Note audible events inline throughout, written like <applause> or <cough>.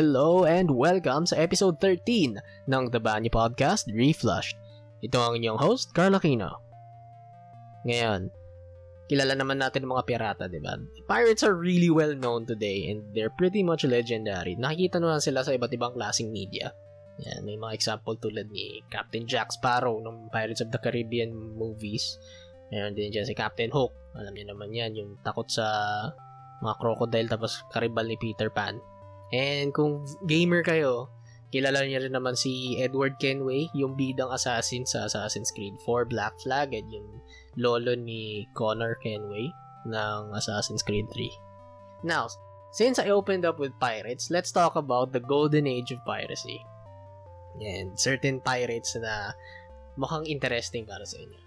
Hello and welcome sa episode 13 ng The Banyo Podcast Reflushed. Ito ang inyong host, Carl Aquino. Ngayon, kilala naman natin ang mga pirata, di ba? Pirates are really well known today and they're pretty much legendary. Nakikita naman sila sa iba't ibang klaseng media. Yan, may mga example tulad ni Captain Jack Sparrow ng Pirates of the Caribbean movies. Meron din dyan si Captain Hook. Alam niyo naman yan, yung takot sa mga crocodile tapos karibal ni Peter Pan. And kung gamer kayo, kilala niyo rin naman si Edward Kenway, yung bidang assassin sa Assassin's Creed 4 Black Flag at yung lolo ni Connor Kenway ng Assassin's Creed 3. Now, since I opened up with pirates, let's talk about the golden age of piracy. And certain pirates na mukhang interesting para sa inyo.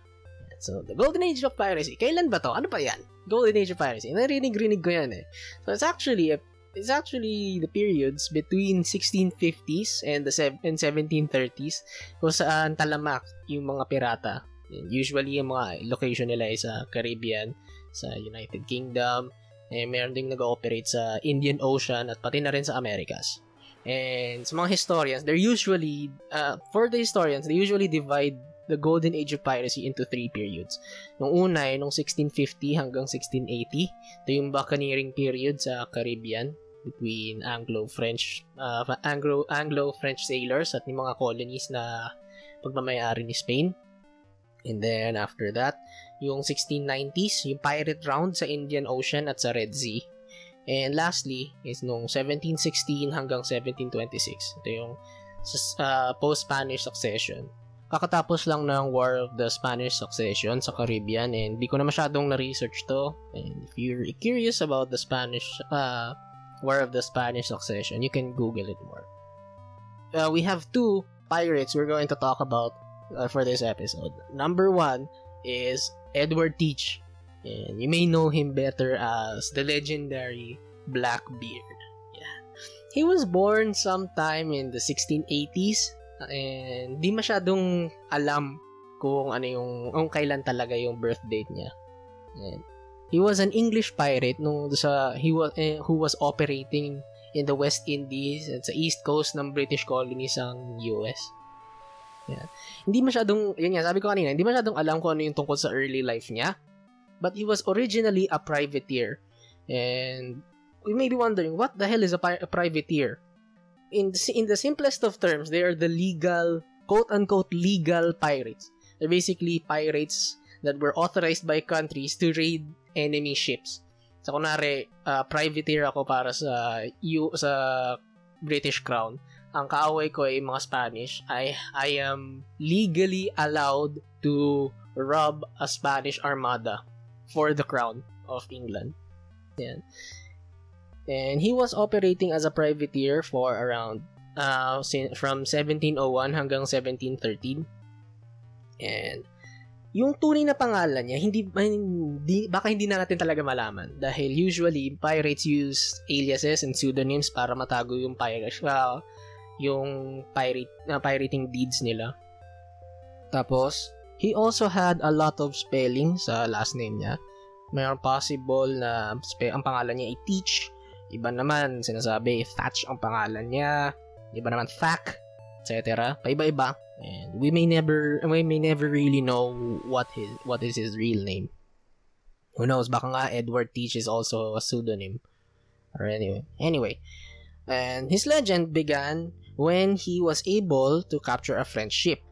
So, the golden age of piracy. Kailan ba to? Ano pa yan? Golden age of piracy. Narinig-rinig ko yan eh. So, it's actually a it's actually the periods between 1650s and the and 1730s kung saan talamak yung mga pirata. Usually, yung mga location nila ay sa Caribbean, sa United Kingdom, eh, meron ding nag-ooperate sa Indian Ocean at pati na rin sa Americas. And sa mga historians, they're usually, uh, for the historians, they usually divide the golden age of piracy into three periods. Nung una ay nung 1650 hanggang 1680. Ito yung buccaneering period sa Caribbean between Anglo-French uh, Anglo Anglo-French sailors at yung mga colonies na pagmamayari ni Spain. And then after that, yung 1690s, yung pirate round sa Indian Ocean at sa Red Sea. And lastly is nung 1716 hanggang 1726. Ito yung uh, post-Spanish succession kakatapos lang ng War of the Spanish Succession sa Caribbean and di ko na masyadong na-research to. And if you're curious about the Spanish uh, War of the Spanish Succession, you can Google it more. Uh, we have two pirates we're going to talk about uh, for this episode. Number one is Edward Teach. And you may know him better as the legendary Blackbeard. Yeah. He was born sometime in the 1680s and di masyadong alam kung ano yung kung kailan talaga yung birth date niya. And he was an English pirate nung sa he was eh, who was operating in the West Indies at sa east coast ng British colonies ang US. Yan. Hindi masyadong, yun nga, sabi ko kanina, hindi masyadong alam kung ano yung tungkol sa early life niya. But he was originally a privateer. And we may be wondering, what the hell is a, pi- a privateer? in in the simplest of terms, they are the legal quote unquote legal pirates. They're basically pirates that were authorized by countries to raid enemy ships. So kunare, uh, privateer ako para sa EU sa British Crown. Ang kaaway ko ay mga Spanish. I I am legally allowed to rob a Spanish armada for the crown of England. Yan. And he was operating as a privateer for around uh, from 1701 hanggang 1713. And yung tunay na pangalan niya, hindi, hindi baka hindi na natin talaga malaman dahil usually pirates use aliases and pseudonyms para matago yung pirate uh, yung pirate uh, pirating deeds nila. Tapos, he also had a lot of spelling sa last name niya. Mayroon possible na spe- ang pangalan niya ay Teach, Iba naman, sinasabi, Thatch ang pangalan niya. Iba naman, Thack, etc. Paiba-iba. And we may never, we may never really know what his, what is his real name. Who knows, baka nga Edward Teach is also a pseudonym. Or anyway. Anyway. And his legend began when he was able to capture a French ship.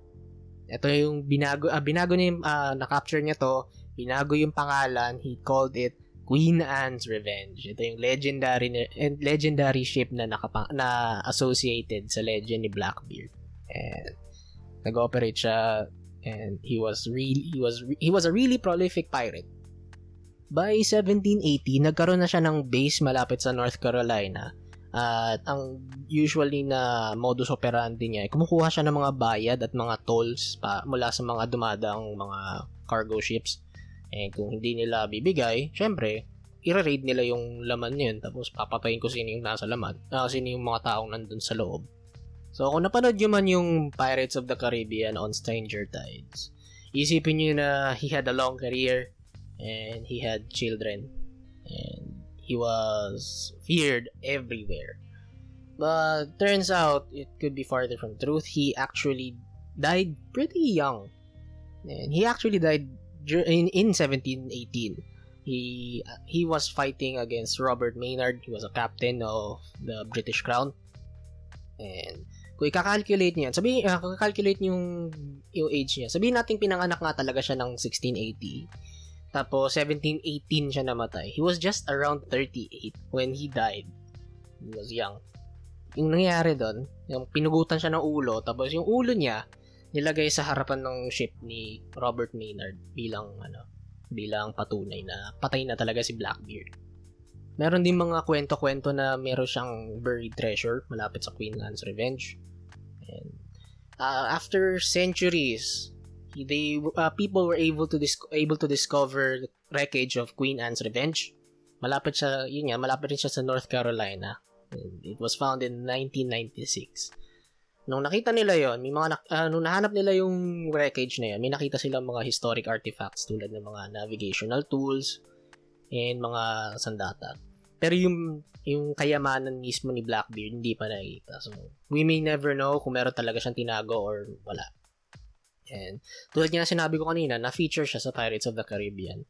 Ito yung binago, uh, binago niya, uh, na-capture niya to, binago yung pangalan, he called it Queen Anne's Revenge. Ito yung legendary legendary ship na nakapa, na associated sa legend ni Blackbeard. And nag-operate siya and he was really he was he was a really prolific pirate. By 1780, nagkaroon na siya ng base malapit sa North Carolina. At ang usually na modus operandi niya, ay kumukuha siya ng mga bayad at mga tolls pa mula sa mga dumadaang mga cargo ships eh kung hindi nila bibigay, syempre, i-raid nila yung laman niyan tapos papatayin ko sino yung nasa laman, uh, sino yung mga taong nandun sa loob. So kung napanood nyo man yung Pirates of the Caribbean on Stranger Tides, isipin nyo na he had a long career and he had children and he was feared everywhere. But turns out it could be farther from truth. He actually died pretty young. And he actually died in, in 1718. He he was fighting against Robert Maynard. He was a captain of the British Crown. And kung i-calculate niya, sabihin, uh, kung calculate yung, yung age niya, sabihin natin pinanganak nga talaga siya ng 1680. Tapos, 1718 siya namatay. He was just around 38 when he died. He was young. Yung nangyari doon, yung pinugutan siya ng ulo, tapos yung ulo niya, nilagay sa harapan ng ship ni Robert Maynard bilang ano bilang patunay na patay na talaga si Blackbeard. Meron din mga kwento-kwento na meron siyang buried treasure malapit sa Queen Anne's Revenge. Uh, after centuries, they uh, people were able to dis- able to discover the wreckage of Queen Anne's Revenge. Malapit siya, yun nga, malapit rin siya sa North Carolina. It was found in 1996. Nung nakita nila yon, may mga na- uh, nung nahanap nila yung wreckage na yun, may nakita silang mga historic artifacts tulad ng mga navigational tools and mga sandata. Pero yung yung kayamanan mismo ni Blackbeard hindi pa nakikita. So, we may never know kung meron talaga siyang tinago or wala. And tulad nga sinabi ko kanina, na-feature siya sa Pirates of the Caribbean.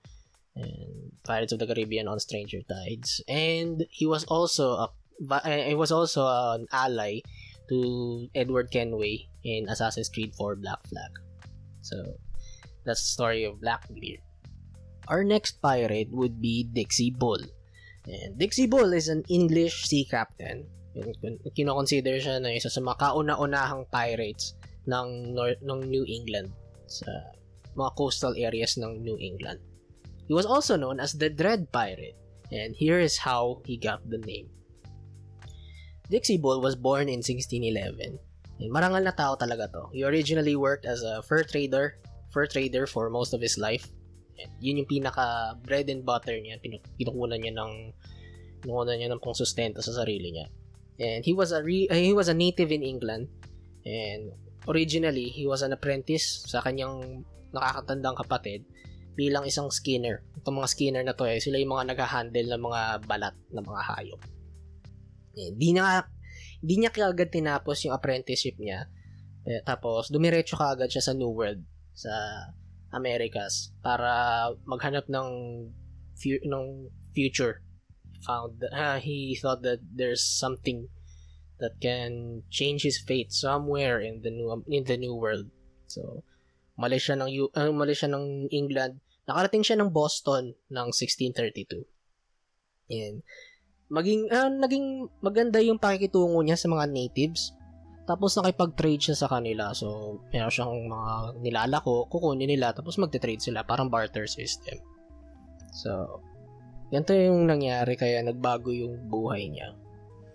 And Pirates of the Caribbean on Stranger Tides. And he was also a he was also an ally to Edward Kenway in Assassin's Creed 4 Black Flag. So, that's the story of Blackbeard. Our next pirate would be Dixie Bull. And Dixie Bull is an English sea captain. Kino-consider siya na isa sa makauna-unahang pirates ng, North, ng New England sa mga coastal areas ng New England. He was also known as the Dread Pirate, and here is how he got the name. Dixie Bull was born in 1611. And marangal na tao talaga to. He originally worked as a fur trader, fur trader for most of his life. And yun yung pinaka bread and butter niya. Pinukunan niya ng pinukunan niya ng pangsustento sa sarili niya. And he was a re, uh, he was a native in England. And originally, he was an apprentice sa kanyang nakakatandang kapatid bilang isang skinner. Itong mga skinner na to eh, sila yung mga nag-handle ng mga balat ng mga hayop. Eh, di na di niya kaagad tinapos yung apprenticeship niya. Eh, tapos dumiretso kaagad siya sa New World sa Americas para maghanap ng fu- ng future. Found uh, he thought that there's something that can change his fate somewhere in the new in the new world. So, umalis siya ng uh, umalis siya ng England. Nakarating siya ng Boston ng 1632. And maging uh, naging maganda yung pakikitungo niya sa mga natives. Tapos nakipag-trade siya sa kanila. So, meron siyang mga nilalako, kukunin nila, tapos magte-trade sila. Parang barter system. So, ganito yung nangyari kaya nagbago yung buhay niya.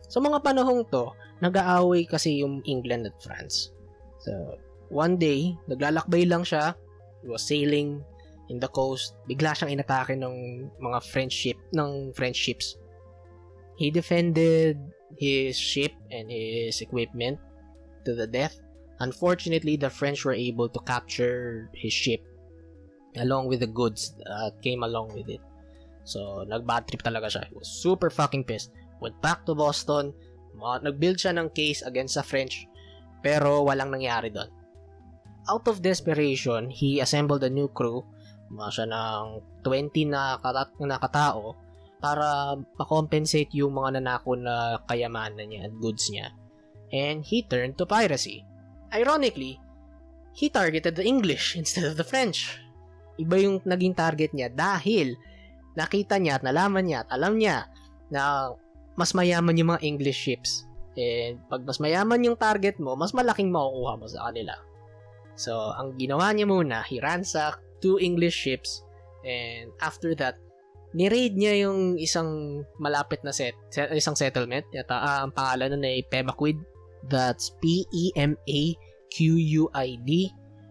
Sa mga panahong to, nag-aaway kasi yung England at France. So, one day, naglalakbay lang siya. He was sailing in the coast. Bigla siyang inatake ng mga French ship, ng French ships. He defended his ship and his equipment to the death. Unfortunately, the French were able to capture his ship along with the goods that came along with it. So, nag-bad trip talaga siya. He was super fucking pissed. Went back to Boston. Nag-build siya ng case against the French. Pero walang nangyari doon. Out of desperation, he assembled a new crew. Mga siya ng 20 na, kat- na katao para makompensate yung mga nanako na kayamanan niya at goods niya. And he turned to piracy. Ironically, he targeted the English <laughs> instead of the French. Iba yung naging target niya dahil nakita niya at nalaman niya at alam niya na mas mayaman yung mga English ships. And pag mas mayaman yung target mo, mas malaking makukuha mo sa kanila. So, ang ginawa niya muna, he ransacked two English ships and after that, ni-raid niya yung isang malapit na set, isang settlement. Yata, uh, ang pangalan nun ay Pemaquid. That's P-E-M-A-Q-U-I-D.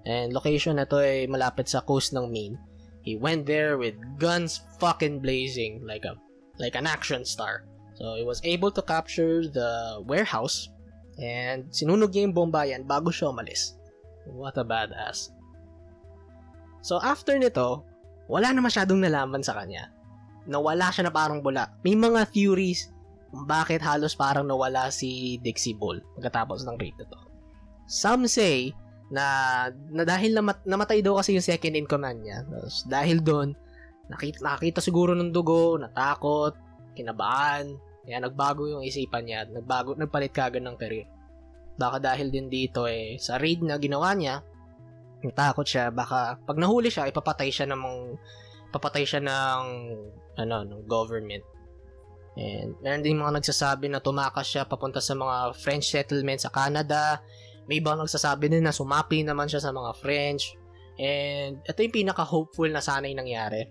And location na to ay malapit sa coast ng Maine. He went there with guns fucking blazing like a like an action star. So he was able to capture the warehouse and sinunog niya yung bombayan bago siya umalis. What a badass. So after nito, wala na masyadong nalaman sa kanya nawala siya na parang bula. May mga theories, kung bakit halos parang nawala si Dixie Bull pagkatapos ng raid na to. Some say na, na dahil namat, namatay daw kasi yung second in command niya. Tapos, dahil doon, nakita, nakita siguro ng dugo, natakot, kinabahan, kaya nagbago yung isipan niya, nagbago, nagpalit kagad ng career. Baka dahil din dito eh, sa raid na ginawa niya, natakot siya, baka pag nahuli siya, ipapatay siya ng papatay siya ng ano, ng government. And meron din mga nagsasabi na tumakas siya papunta sa mga French settlement sa Canada. May ibang nagsasabi din na sumapi naman siya sa mga French. And ito yung pinaka-hopeful na sana yung nangyari.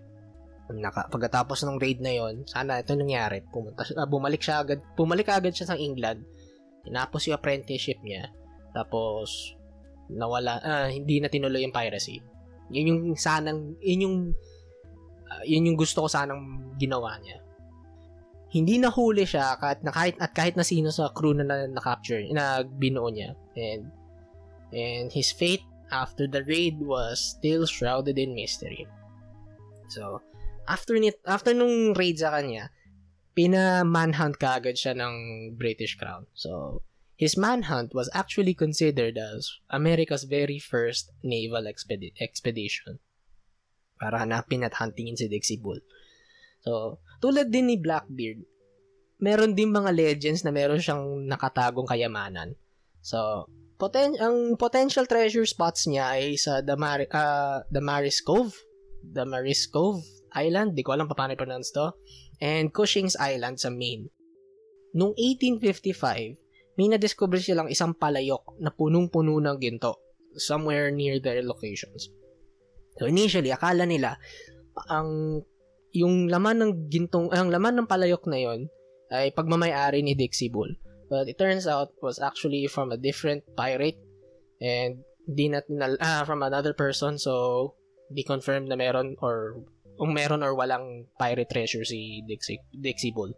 Naka, pagkatapos ng raid na yon sana ito nangyari. Pumunta, uh, bumalik siya agad, bumalik agad siya sa England. Tinapos yung apprenticeship niya. Tapos, nawala, uh, hindi na tinuloy yung piracy. Yun yung sanang, yun yung, uh, yun yung gusto ko sanang ginawa niya hindi nahuli siya kahit na kahit at kahit na sino sa crew na na-capture na binuo niya. And and his fate after the raid was still shrouded in mystery. So after nit after nung raid sa kanya pina manhunt kaagad siya ng British Crown. So his manhunt was actually considered as America's very first naval expedi- expedition. Para hanapin at huntingin si Dixie Bull So, tulad din ni Blackbeard, meron din mga legends na meron siyang nakatagong kayamanan. So, poten ang potential treasure spots niya ay sa Damar uh, Damaris Cove, Damaris Cove Island, di ko alam paano i-pronounce to, and Cushing's Island sa Maine. Noong 1855, may na-discover silang isang palayok na punong-puno ng ginto somewhere near their locations. So initially, akala nila ang yung laman ng gintong, ang laman ng palayok na yon ay pagmamayari ni Dixie Bull. But it turns out was actually from a different pirate and di natin ah, from another person so di confirm na meron or kung meron or walang pirate treasure si Dixie, Dixie Bull.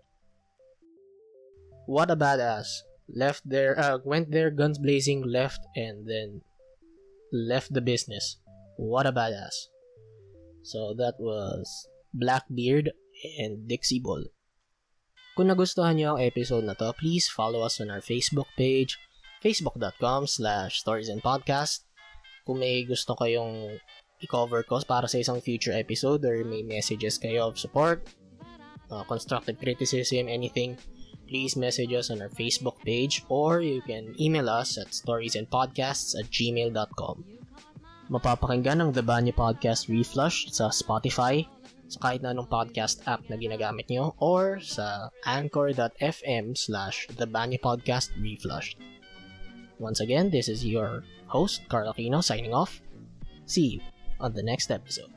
What a badass. Left there, uh, went there guns blazing, left, and then left the business. What a badass. So that was Blackbeard, and Dixie Ball. Kung nagustuhan niyo ang episode na to, please follow us on our Facebook page, facebook.com slash stories and podcast. Kung may gusto kayong i-cover ko para sa isang future episode or may messages kayo of support, uh, constructive criticism, anything, please message us on our Facebook page or you can email us at storiesandpodcasts at gmail.com. Mapapakinggan ang The Banyo Podcast Reflush sa Spotify, sa kahit na anong podcast app na ginagamit nyo or sa anchor.fm slash The Reflushed. Once again, this is your host, Carl Aquino, signing off. See you on the next episode.